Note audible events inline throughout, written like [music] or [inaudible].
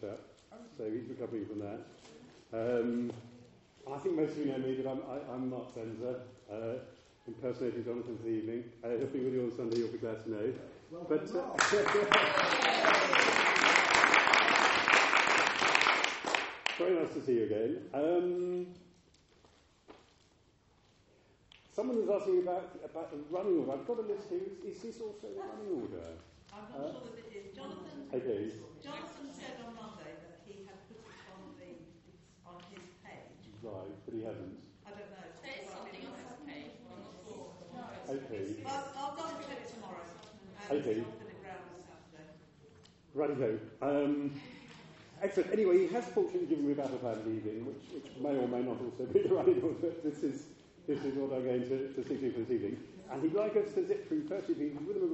chap. So he's recovering from that. Um, I think most of you know me, but I'm, I, I'm Mark Senza, uh, impersonating Jonathan for the evening. Uh, he'll be with you on Sunday, you'll be glad to know. but, uh, [laughs] very nice to see you again. Um, Someone was asking about, about the running order. I've got a list here. Is, is this also the running order? I'm not uh, sure that it is. Jonathan, okay. Jonathan said on Monday that he had put it on, the, on his page. Right, but he hasn't. I don't know. There's something on his page, but I'm not sure. Okay. But I'll double check it tomorrow. okay. Right, so. Um, excellent. Anyway, he has fortunately given me a battle plan leaving, which, which may or may not also be the running order. This is this is what I'm going to, to speak to for this evening. And he'd like us to zip through 30 pieces with him of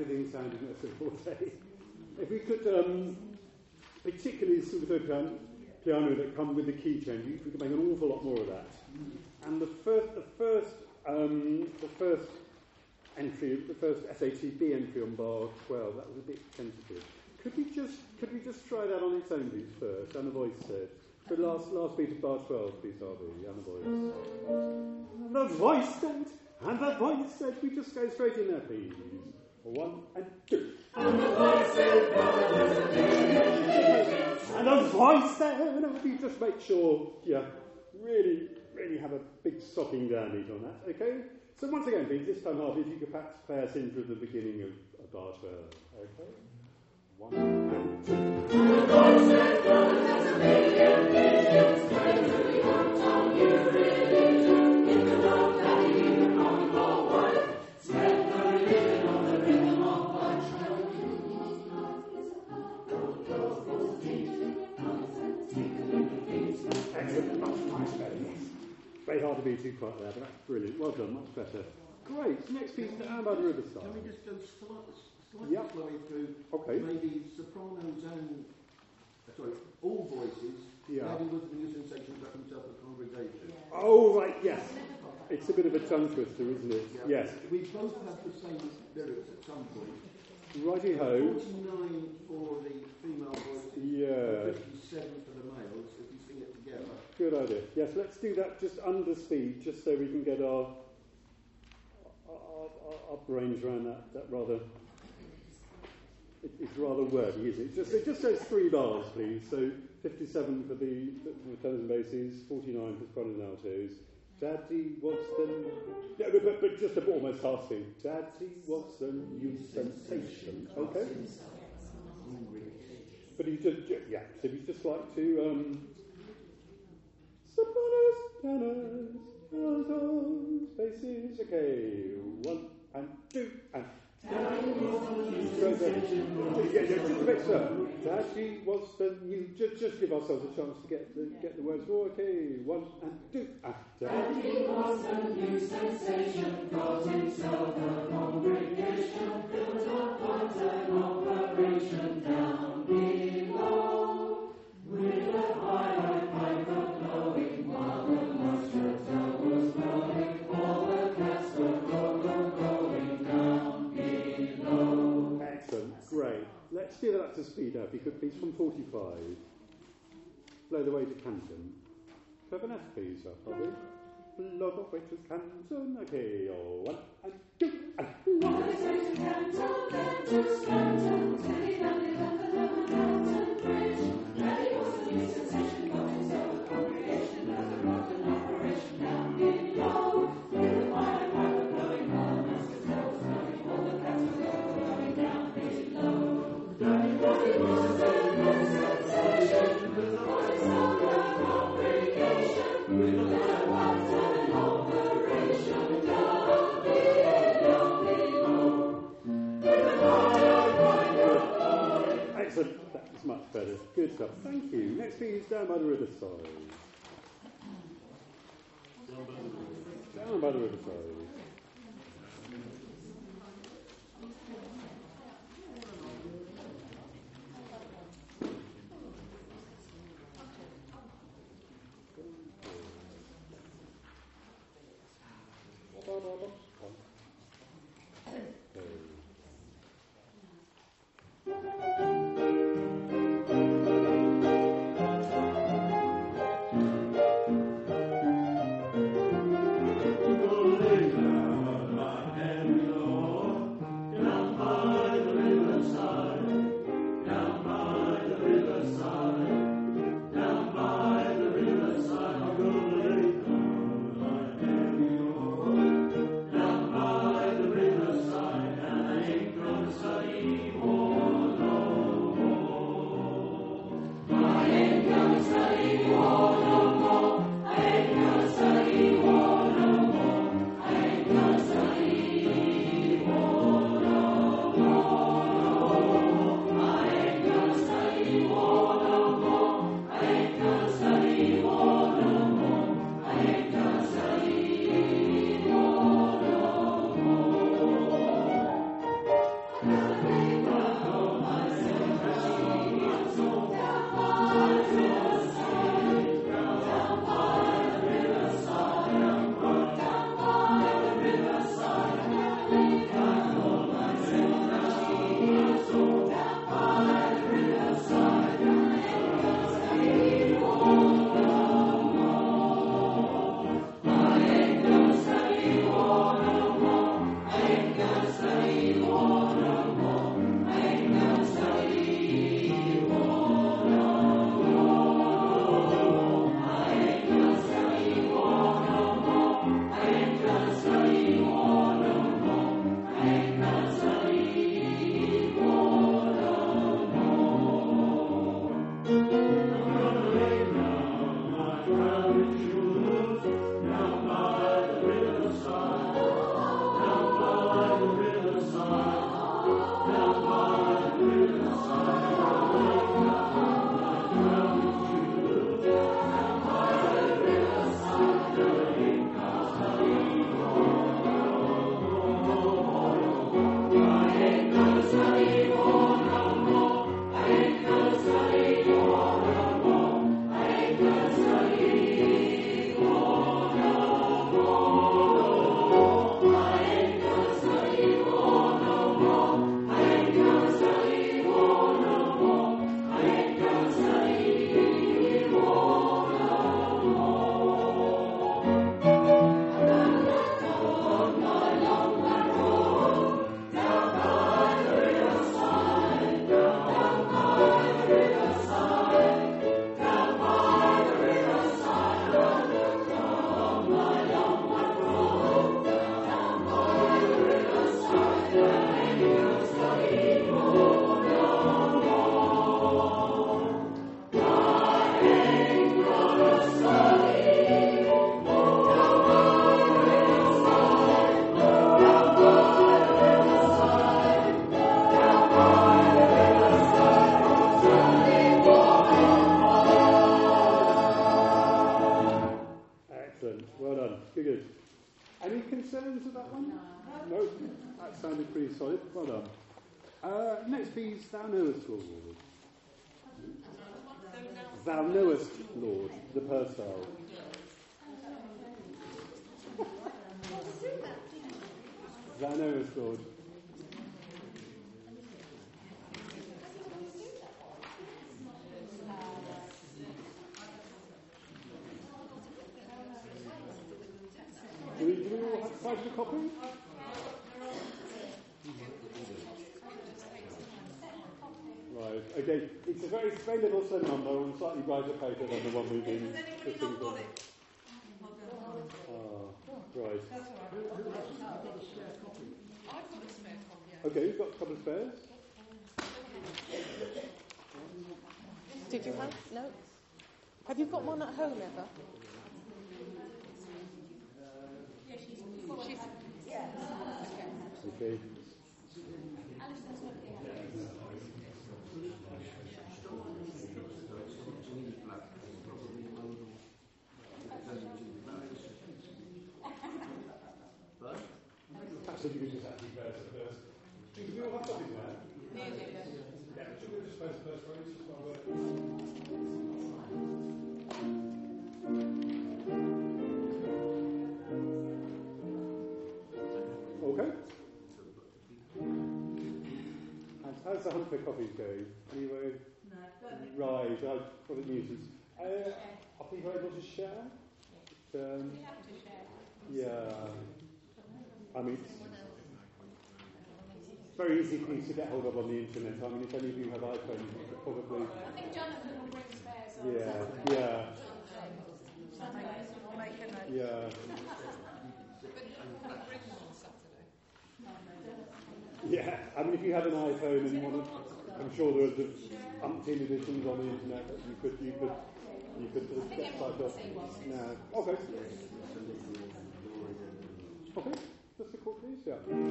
everything sounded a simple day. if we could, um, particularly of piano, piano that come with the key change, we could make an awful lot more of that. And the first, the first, um, the first entry, the first SATB entry on bar 12, that was a bit tentative. Could we just, could we just try that on its own, please, first? And the voice said. The last, last beat of bar 12, please, Harvey, and the voice. The voice said, and the voice said, we just go straight in there, please. One and two. And the voice said, and the voice said, and we just make sure, yeah, really, really have a big sopping down beat on that, okay? So once again, please, this time, Harvey, if you could perhaps play us in from the beginning of, of bar 12, okay? One and Excellent, Very hard to be too quiet there, but that's brilliant. Well done, much better. Great, next piece to Amber Riverside. Can we just go slightly, slightly Yep. through Okay. maybe sopranos and, uh, sorry, all voices, Yeah. Daddy was the new sensation got himself a congregation. Oh, right, yes. It's a bit of a tongue twister, isn't it? Yes. We both have the same lyrics at some point. Righty ho. 49 for the female voices, Yeah. 57 for the males, if you sing it together. Good idea. Yes, let's do that just under speed, just so we can get our our, our, our brains around that, that rather. It, it's rather wordy, isn't it? Just, it just says three bars, please. So 57 for the, for the tenors and basses, 49 for sopranos and altos. Daddy, what's the... Yeah, but, but, but just a, almost half speed. Daddy, what's the new sensation? Okay? But he just, yeah, so he's just like to... Um, Sopranos, tenors, altos, basses. Okay, one and two and. Yeah, just a bit, sir. Daddy was the new. Just, just give ourselves a chance to get the get the words. Oh, okay, one and two and. Daddy was the new sensation. Got himself a congregation. Built up quite an operation down below. With a high to speed up. You could please from 45. Blow the way to Canton. Have an F, please, up, Bobby? Blow the way to Canton. Okay, oh, one and two and one. Excellent. That was much better. Good stuff. Thank you. Next piece down by the riverside. Down by the riverside. Down Knowest, Lord. Do we, do we all have of a copy? Right, okay. It's a very splendid also number on slightly brighter paper than the one we've been Has anybody not got it? I'll go and find it. Right. That's all right. I've got a spare copy. Okay, you've got a couple of spares. Did you have? No. Have you got one at home ever? Okay. Perhaps And how's the hunt for copies going? Anyway, No, don't think- right, uh, what a nuisance. Uh, are people able to share? Um, We have to share. yeah. I mean, it's very easy for you to get hold of on the internet. I mean, if any of you have iPhones, you could probably. I think Jonathan will bring spares on Yeah, Saturday. yeah, Sunday. I'll make a note. [laughs] bring them on Saturday. Yeah, I mean, if you had an iPhone and one, of- I'm sure there are umpteen editions on the internet that you could, you could, you could sort of get signed off. No, okay. Okay, just a quick please, yeah.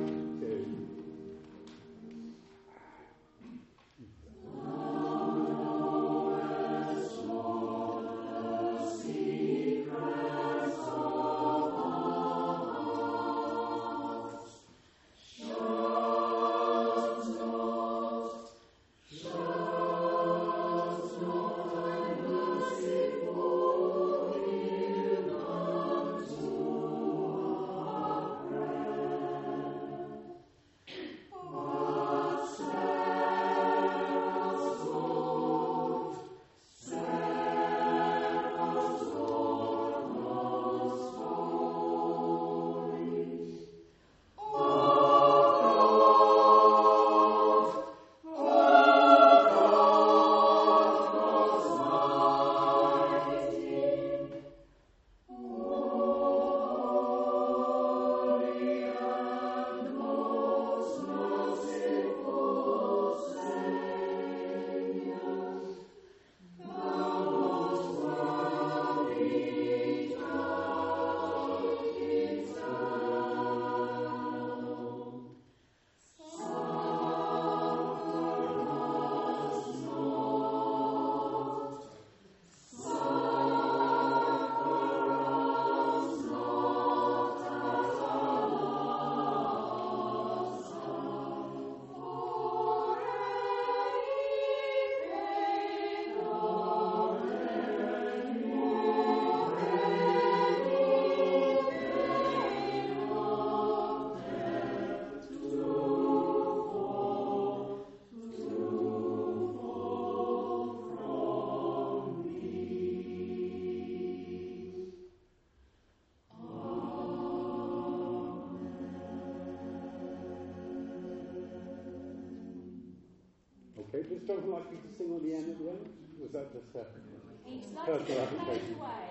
Okay, does Jonathan like you to sing on the end at the end? Was that just a... It's like Personal a application. page away,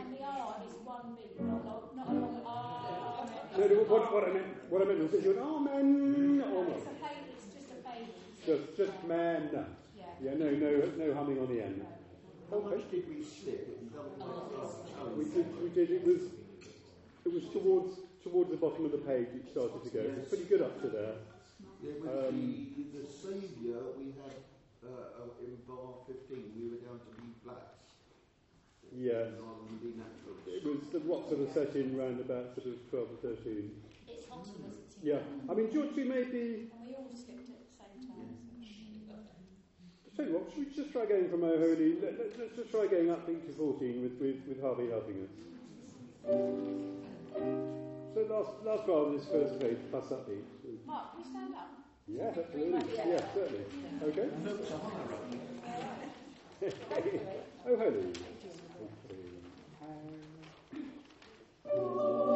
and the R is one beat, not, not, not a long R. No, no, what, what I meant, what I meant was, is you an amen or not? It's a page, it's just a page. Just, just man. Yeah. Yeah, no, no, no humming on the end. How much did we slip? It was We did, we did. It was, it was towards, towards the bottom of the page. It started to go. It was pretty good up to there. There was Um, the, the Saviour we had uh, uh, in bar 15, we were down to B flats. Yes. Rather than B naturals. It was the rocks sort of set in round about sort of 12 or 13. It's hotter, isn't it? Yeah. I mean, George, we maybe. And we all skipped it at the same time. Tell you what, should we just try going from O'Holy? Let, let, let's just try going up to 14 with, with, with Harvey helping us. So last last bar on this first page, plus upbeat. Mark, can you stand up? Yeah, absolutely. Yeah, certainly. Okay. [laughs] O'Holy. Lovely.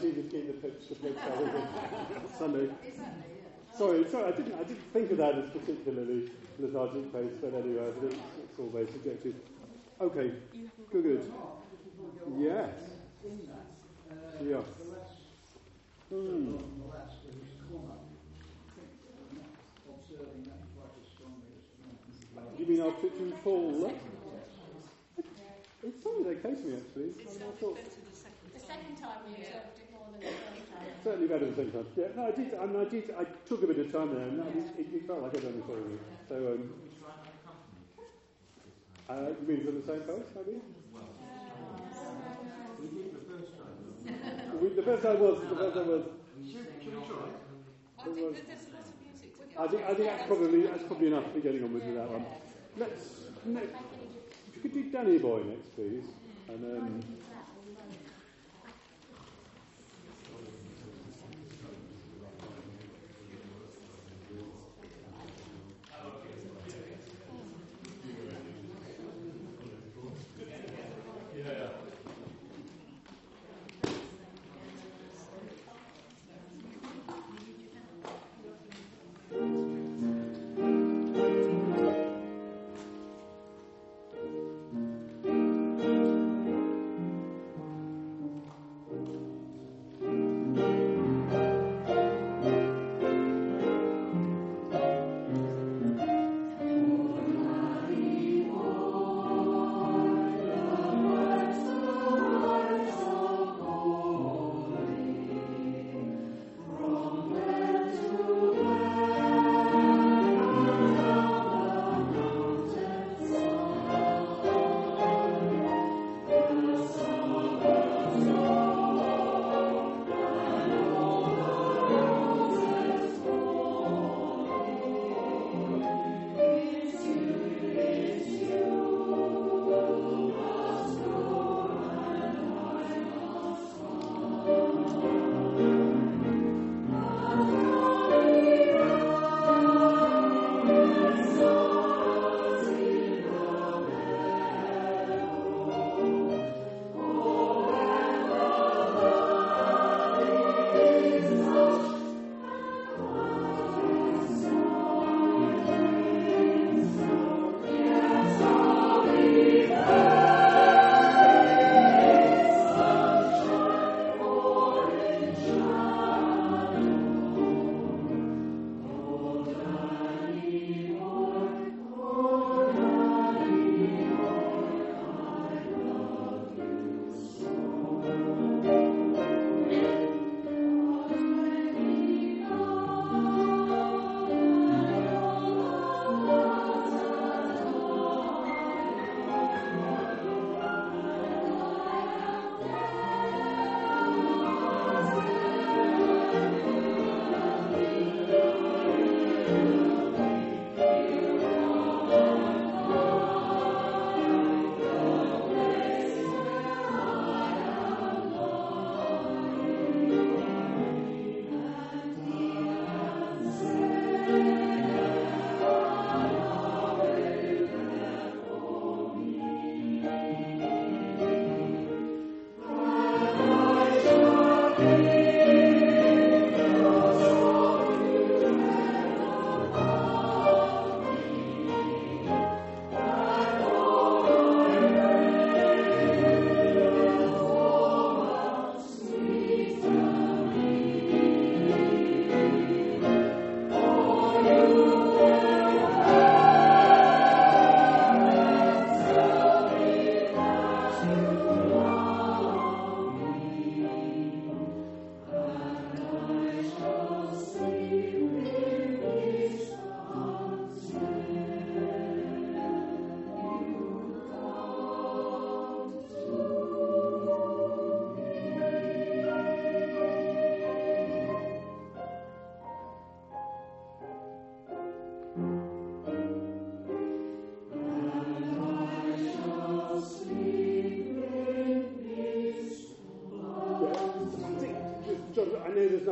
That, it'll be that much easier to keep the pitch, the pitch out, isn't it? Sunday. Sorry, sorry, I didn't, I didn't think of that as particularly lethargic pace, but anyway, it's, it's all very subjective. Okay, good, good. Yes. Yeah. Hmm. You mean our pitch and fall? It's something okay to me, actually. It's I a thought- the second The second time we observed it more than the first time. Certainly better than the second time. Yeah, no, I did. I, mean, I did. I took a bit of time there, and was, it, it felt like I'd done it for me. So, um, uh, you mean from the same place, maybe? We did the first time. We, the first time was. The first time was. Should, should we try? I think that there's a lot of music I think. I think that's probably that's probably enough be getting on with that one. Let's. Next, if you could do Danny Boy next, please, and um,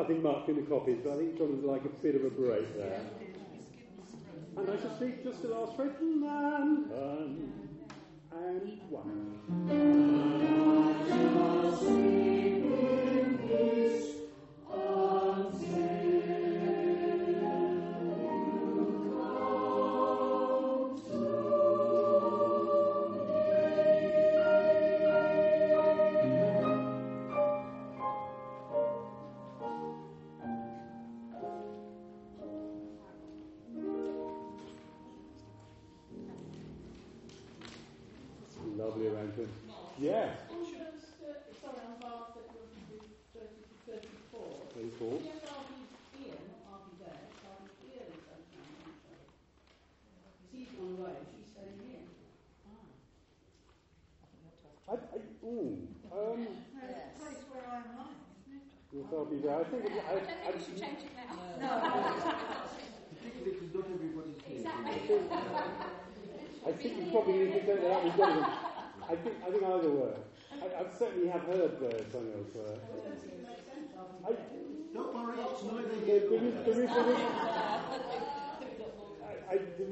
nothing marked in the copies, but I think John would like a bit of a break there. And I shall speak just the last phrase, I'll be there. I think, I, I, I think we should change it now. No. [laughs] I think you probably need to take that out with I think, I think either work. I, I certainly have heard uh, something else. Uh, I, don't worry, it's neither here there is, [laughs] there is, there is,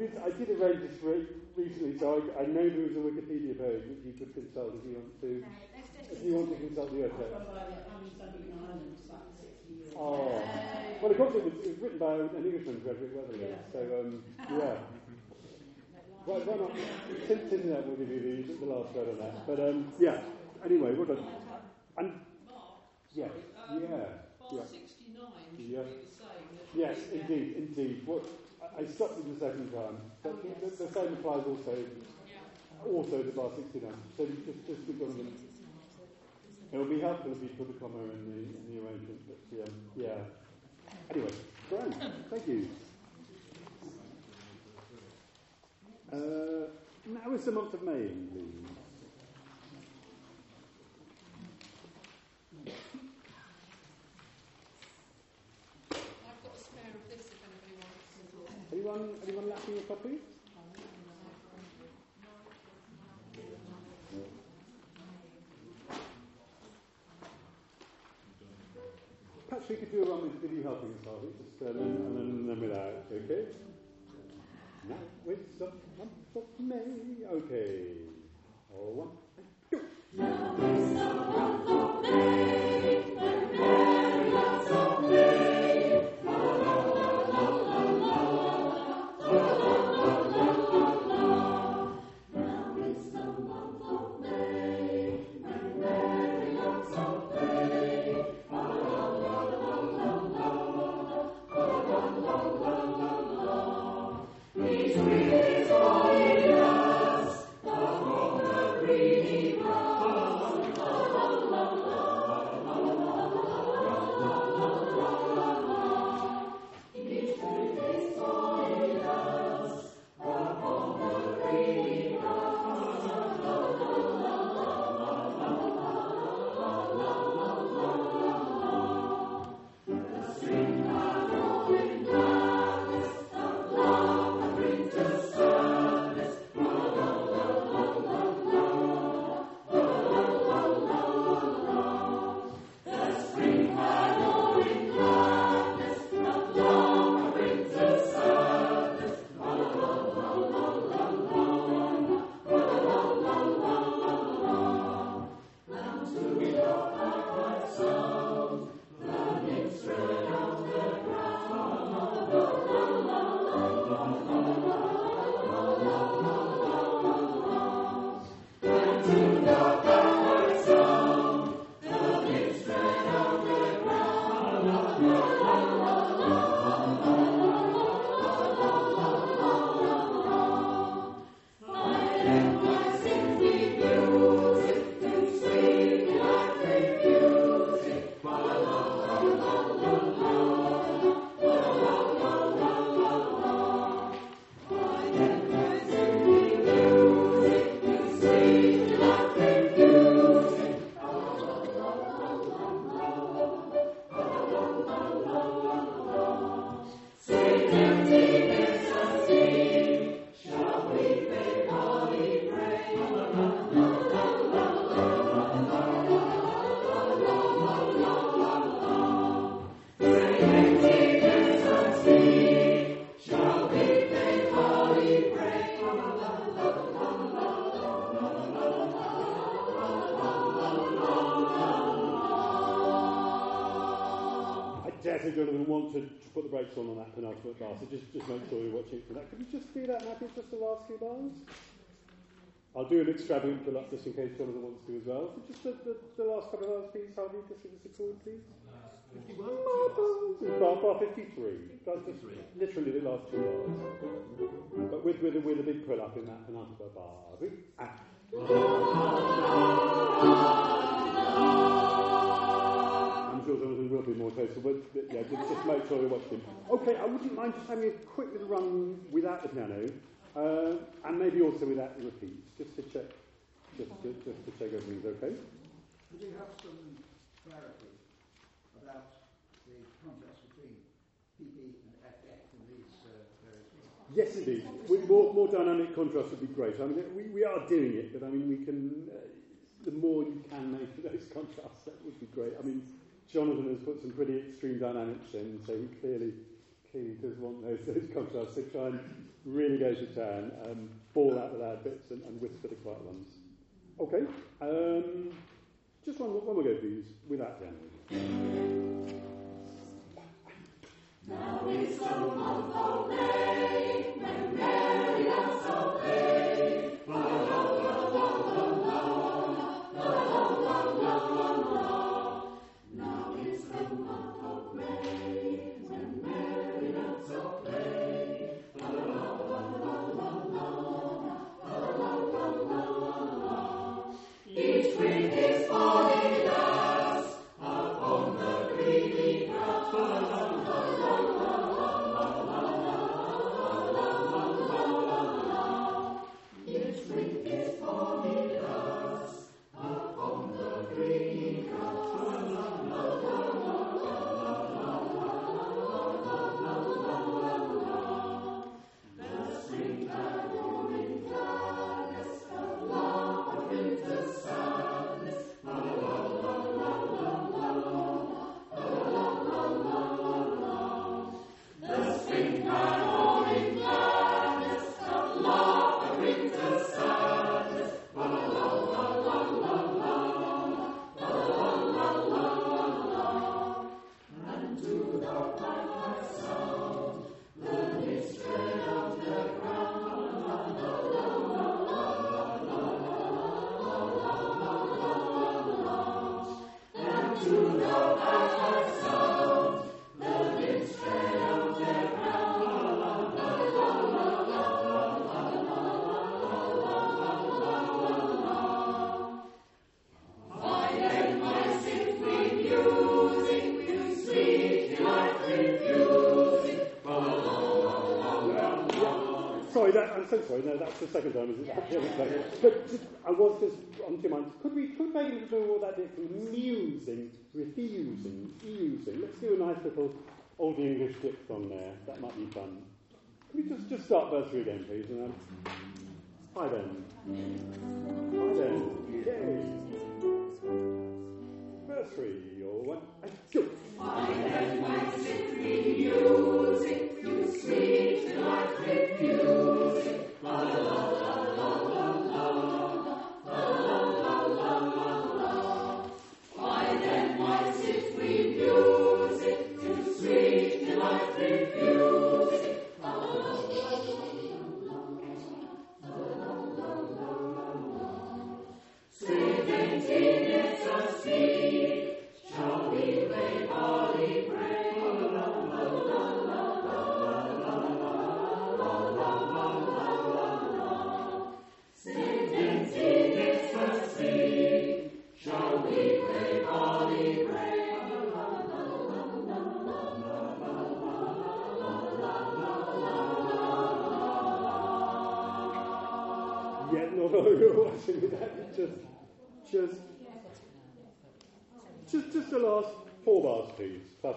I, I, I did arrange this re- recently, so I, I know there is a Wikipedia page that you could consult if you want to. If you want to consult the Earth. Oh. Well, of course, it was, it was written by an Englishman, Frederick Weatherly. Yeah. So, um, yeah. Right, why not? Tintin that will give you the, the last word on that. But, um, yeah. Anyway, what done? And, yeah, yeah. Yeah. 69 yeah. Yes, indeed, indeed. What, I stopped it the second time. But the, the, the same applies also also to bar 69. So just, just keep on it will be helpful if you put a comma in the, in the arrangement, but um, yeah. Anyway, great, thank you. Uh, now is the month of May, please. I've got a spare of this if anybody wants. Anyone, anyone lacking a copy? Perhaps we could do a run with, you helping us, Harvey, just and, then, and then okay? Now, some month of May, okay. All one, sure watching for that. Could you just do that, Matthew, just the last few bars? I'll do an extravagant pull up just in case Jonathan wants to as well. So just the, the, the last couple of bars, please, Harvey, just give us a chord, please. Bar, bar 53. That's just literally the last two bars. But with, with, a, with a big pull up in that penultimate bar. Ah. I'm sure Jonathan will be more total, but yeah, just, just make sure you're watching. Okay, I wouldn't mind just having a quick little run without the piano, uh, and maybe also without the repeats, just to check, just to, just to check everything's okay. Could you have some clarity about the contrast between PP and FF in these uh, various Yes, indeed. With more, more dynamic contrast would be great. I mean, we, we are doing it, but I mean, we can. Uh, the more you can make those [laughs] contrasts, that would be great. I mean, Jonathan has put some pretty extreme dynamics in, so he clearly, clearly does want those, those contrasts. So try and really go to town, um, ball out the loud bits and, and whisper the quiet ones. Okay. Um, just one, one more go, please, without piano. Now when Mary. Sorry. No, that's the second time, isn't it? Yeah. [laughs] but just, I was just on two minds. Could we could maybe do all that bit from musing, refusing, using? Let's do a nice little old English dip from there. That might be fun. Can we just just start verse three again, please? And um, hi then. Hi then. Yay. Verse three, or one, and go. I am my symphony music, you sweet delight refusing. La Allah last four bars, please. Plus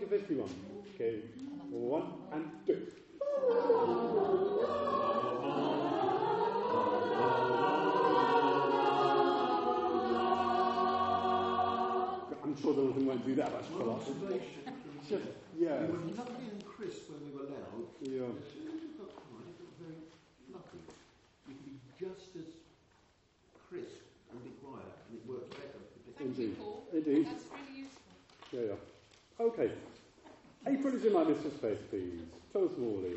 to 51. Okay. One and two. I'm sure Jonathan won't do that much for us. Yeah. We were lovely and crisp when we were loud. Yeah. As soon as we got quiet, it got very fluffy. You can be just as crisp and be quiet, and it works better. Thank you, Indeed. Indeed. That's really useful. Yeah, yeah. Okay. April is in my mistress' face, please. Charles Morley.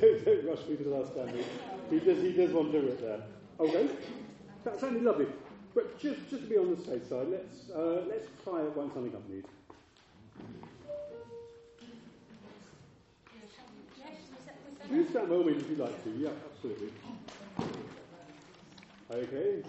Don't, [laughs] don't rush me to the last standing. He does, he does want to do it there. Okay, that sounded lovely. But just, just to be on the safe side, let's, uh, let's try it once unaccompanied. You stand by all means if you'd like to. Yeah, absolutely. Okay.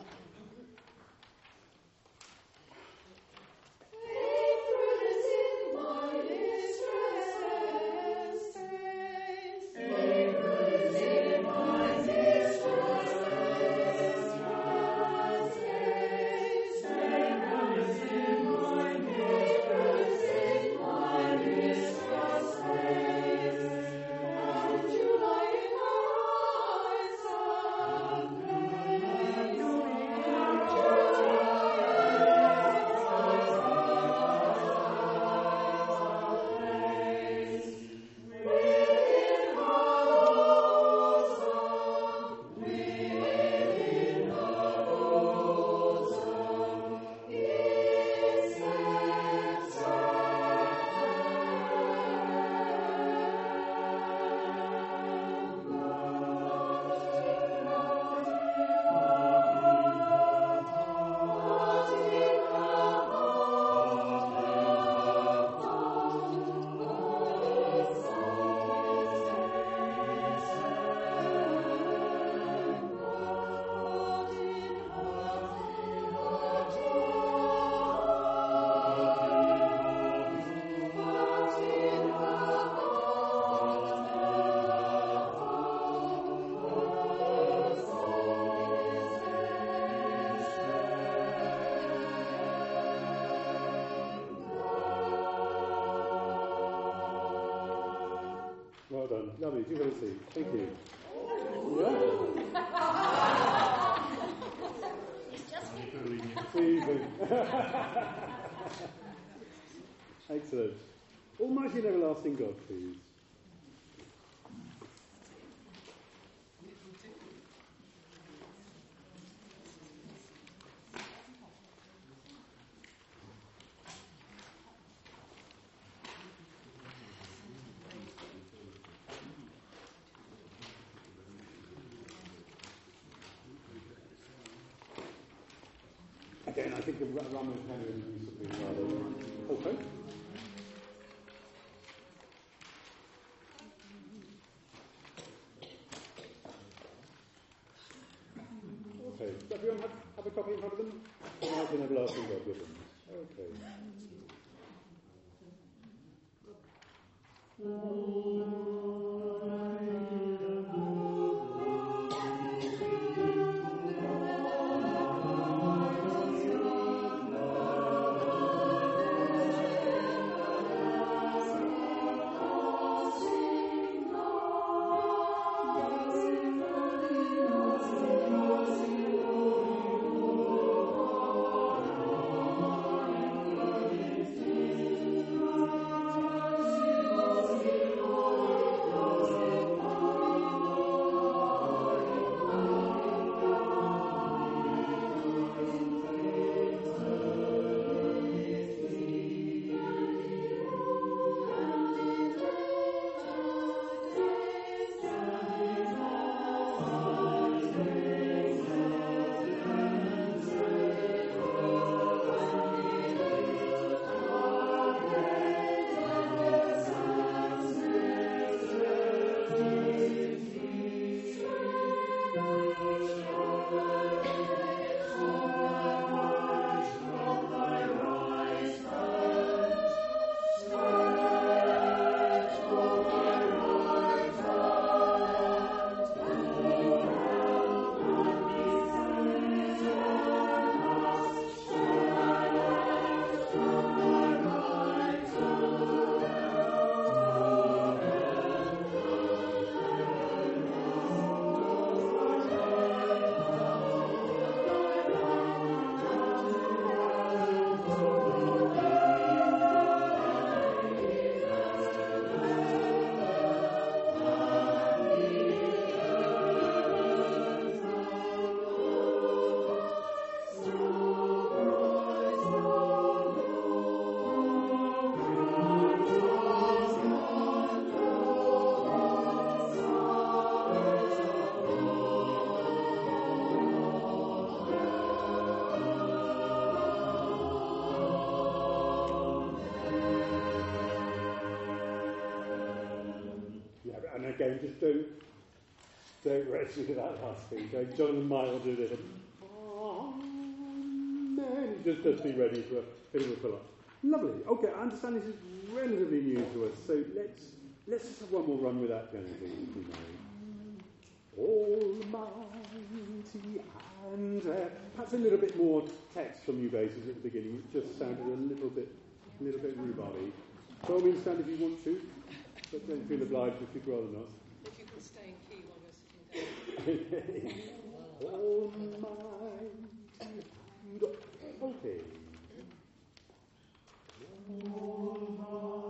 Do you want to see? Thank you. [laughs] Excellent. Almighty and everlasting God, please. Again, I think the Ra- Raman can do something rather. Okay. Okay. Does everyone have, have a copy in front of them? And everlasting God with them. Thing. Go, Jonathan might want to do this. Amen. Just, just be ready for a bit of a pull up. Lovely. Okay, I understand this is relatively new to us, so let's let's just have one more run with that we. Almighty and uh, perhaps a little bit more text from you bases at the beginning. It just sounded a little bit a little bit rhubarby. By all means, stand if you want to, but don't feel obliged if you'd rather not. If you can stay in key while we're sitting down. Almighty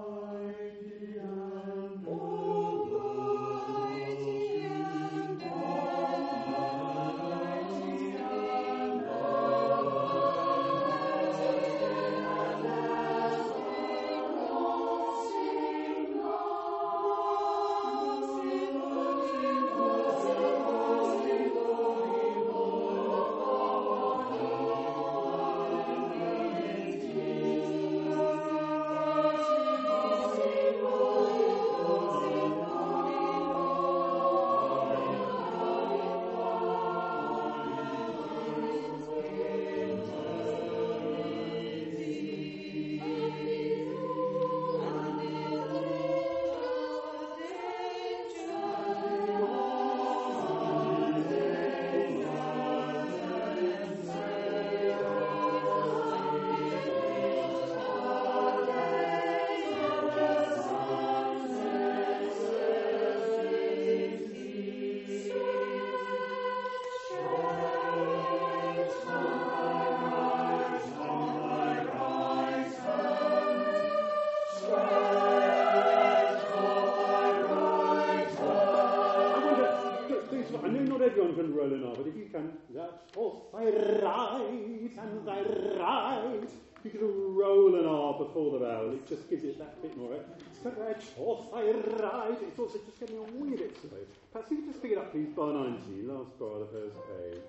off thy right and thy right. You can roll an R before the vowel, it just gives it that bit more. That off thy right. It's also just getting a wee bit slow. Perhaps you can just pick it up, please, bar 90, last bar of the first page.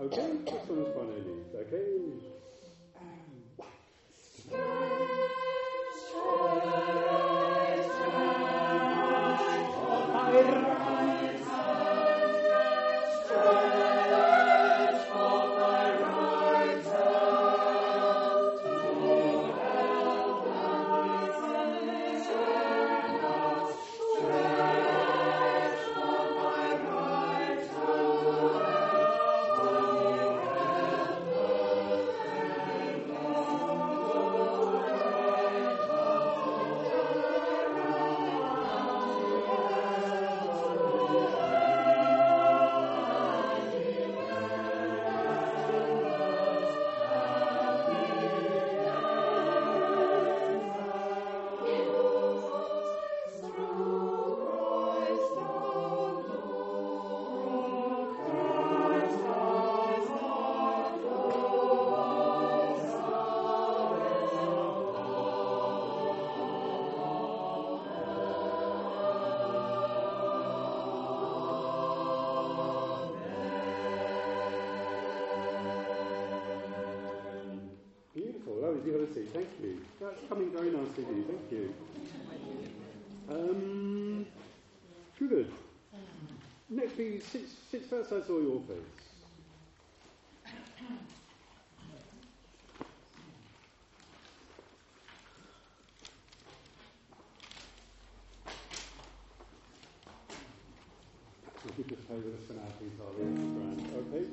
Okay, this one is bar 90. Okay. Saw your face. Us for now, please, Harvey. Okay.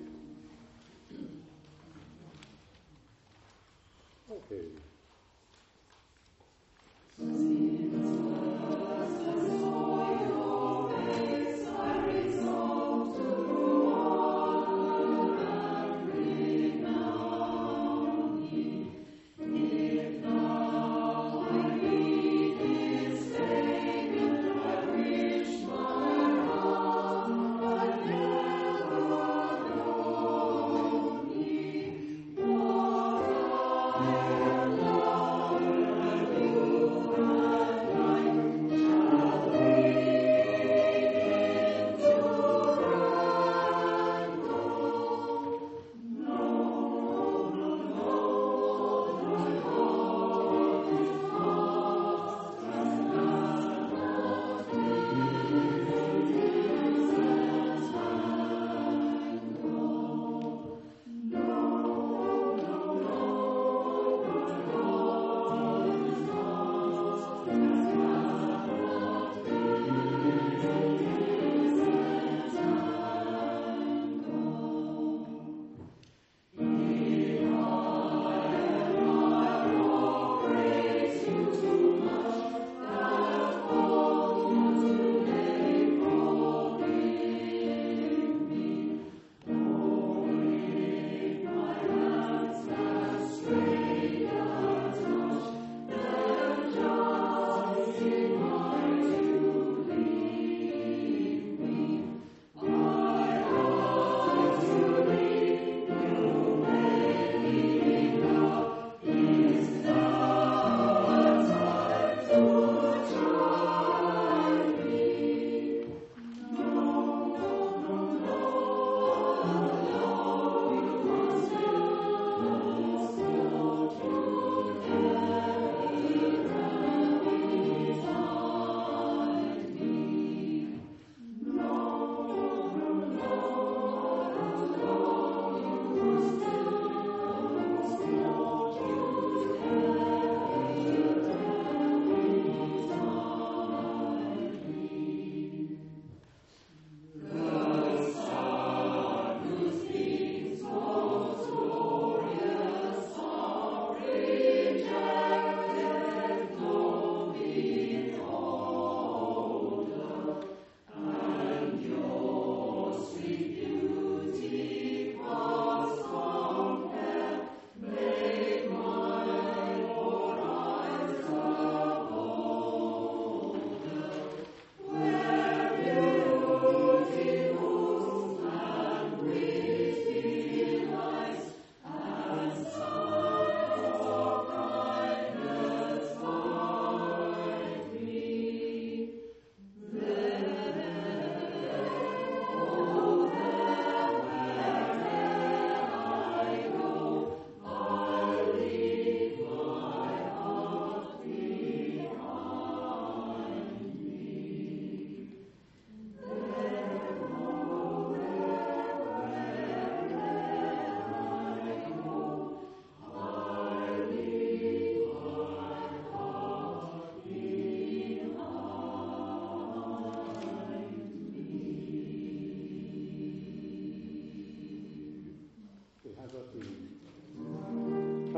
Okay.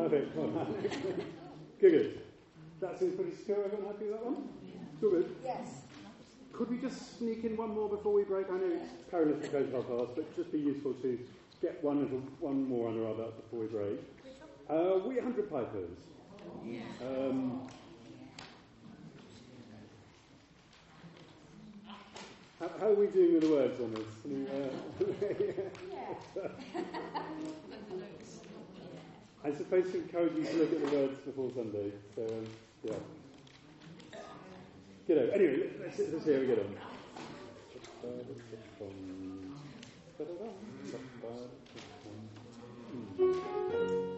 Perfect. [laughs] good, good. That seems pretty secure. Everyone happy with that one? Still good? Yes. Could we just sneak in one more before we break? I know it's perilous to go to our class, but just be useful to get one little, one more under our belt before we break. Uh, we 100 Pipers. Um, how, how, are we doing with the words on this? Uh, [laughs] [laughs] I'm supposed to encourage you to look at the words before Sunday, so um, yeah. Good. Anyway, let's, let's see how we get on. it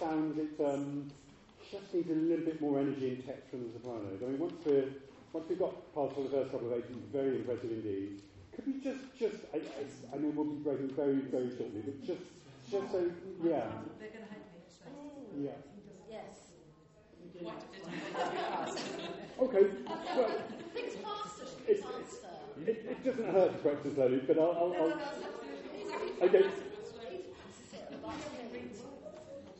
just, it just um, just needs a little bit more energy and text from the sopranos. I mean, once, we're, once we've got past all the first couple of eights, it's very impressive indeed. Could we just, just, I, I, I know we'll be breaking very, very shortly, but just, just so, yeah. They're going to hate me. Yeah. Yes. [laughs] okay. Well, Things faster, it, it, it, it, doesn't hurt to practice slowly, but I'll. I'll, I'll okay.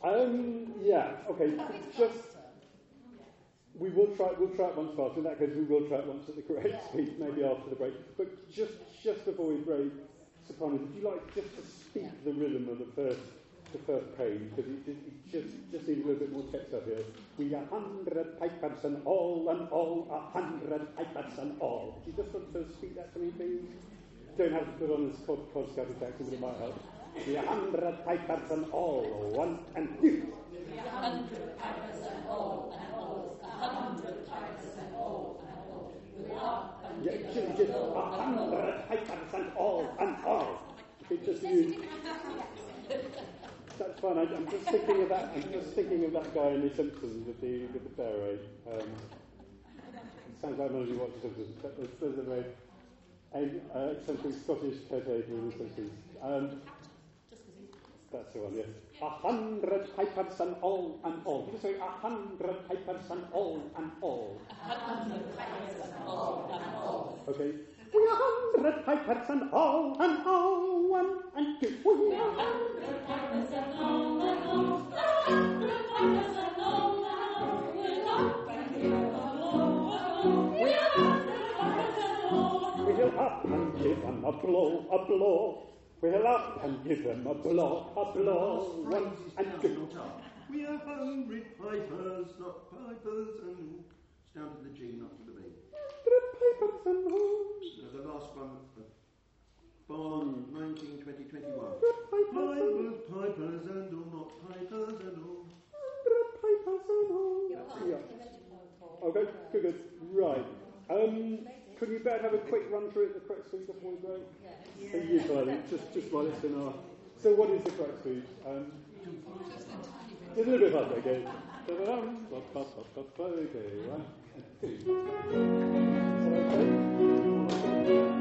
Um, yeah, okay. Just we will try. We'll try it once faster. In that case, we will try it once at the correct yeah. speed, maybe after the break. But just just before we break, soprano, would you like just to speak the rhythm of the first the first page because it, it, just just needs a little bit more text up here. We are hundred pipers and all and all a hundred pipers and all. Do you just want to speak that to me, please? Don't have to put on this cod, cod accent, but it might help the hundred pipers and all, one and two. The hundred pipers and all, and all, a hundred pipers and all, and all. Yeah, just, just a hundred pipers and all, and all. It just you. That's fine. I, I'm just thinking of that. I'm just thinking of that guy in The Simpsons with the with the fairy. Um, sounds like none of you watch The Simpsons, but there's, there's a very uh, eccentric Scottish caretaker in The Simpsons. Um, that's the one, yes. A hundred pipers and all and all. Did you say a hundred pipers and all and all? A hundred pipers and all and all. Okay. We are hundred pipers and all and all one and two. We are hundred pipers and all and all. hundred pipers and all and all. We'll up and give them a blow, a blow. We'll up and give them a blow, a blow. One and two. We are hundred pipers, not pipers, and it's down to the G, not to the B. Hundred pipers and all. So the last one, uh, Barn 19, 20, 21. Pipers, pipers, and all, not pipers and all. Hundred pipers and all. Yeah. Okay, good, good. Right. Um, could you better have a quick run through it, the correct speech before we go? Yeah. Thank you, Charlie. Just, just while it's in our. So, what is the correct speech? Um, just a little bit faster, okay. [laughs] Okay, one,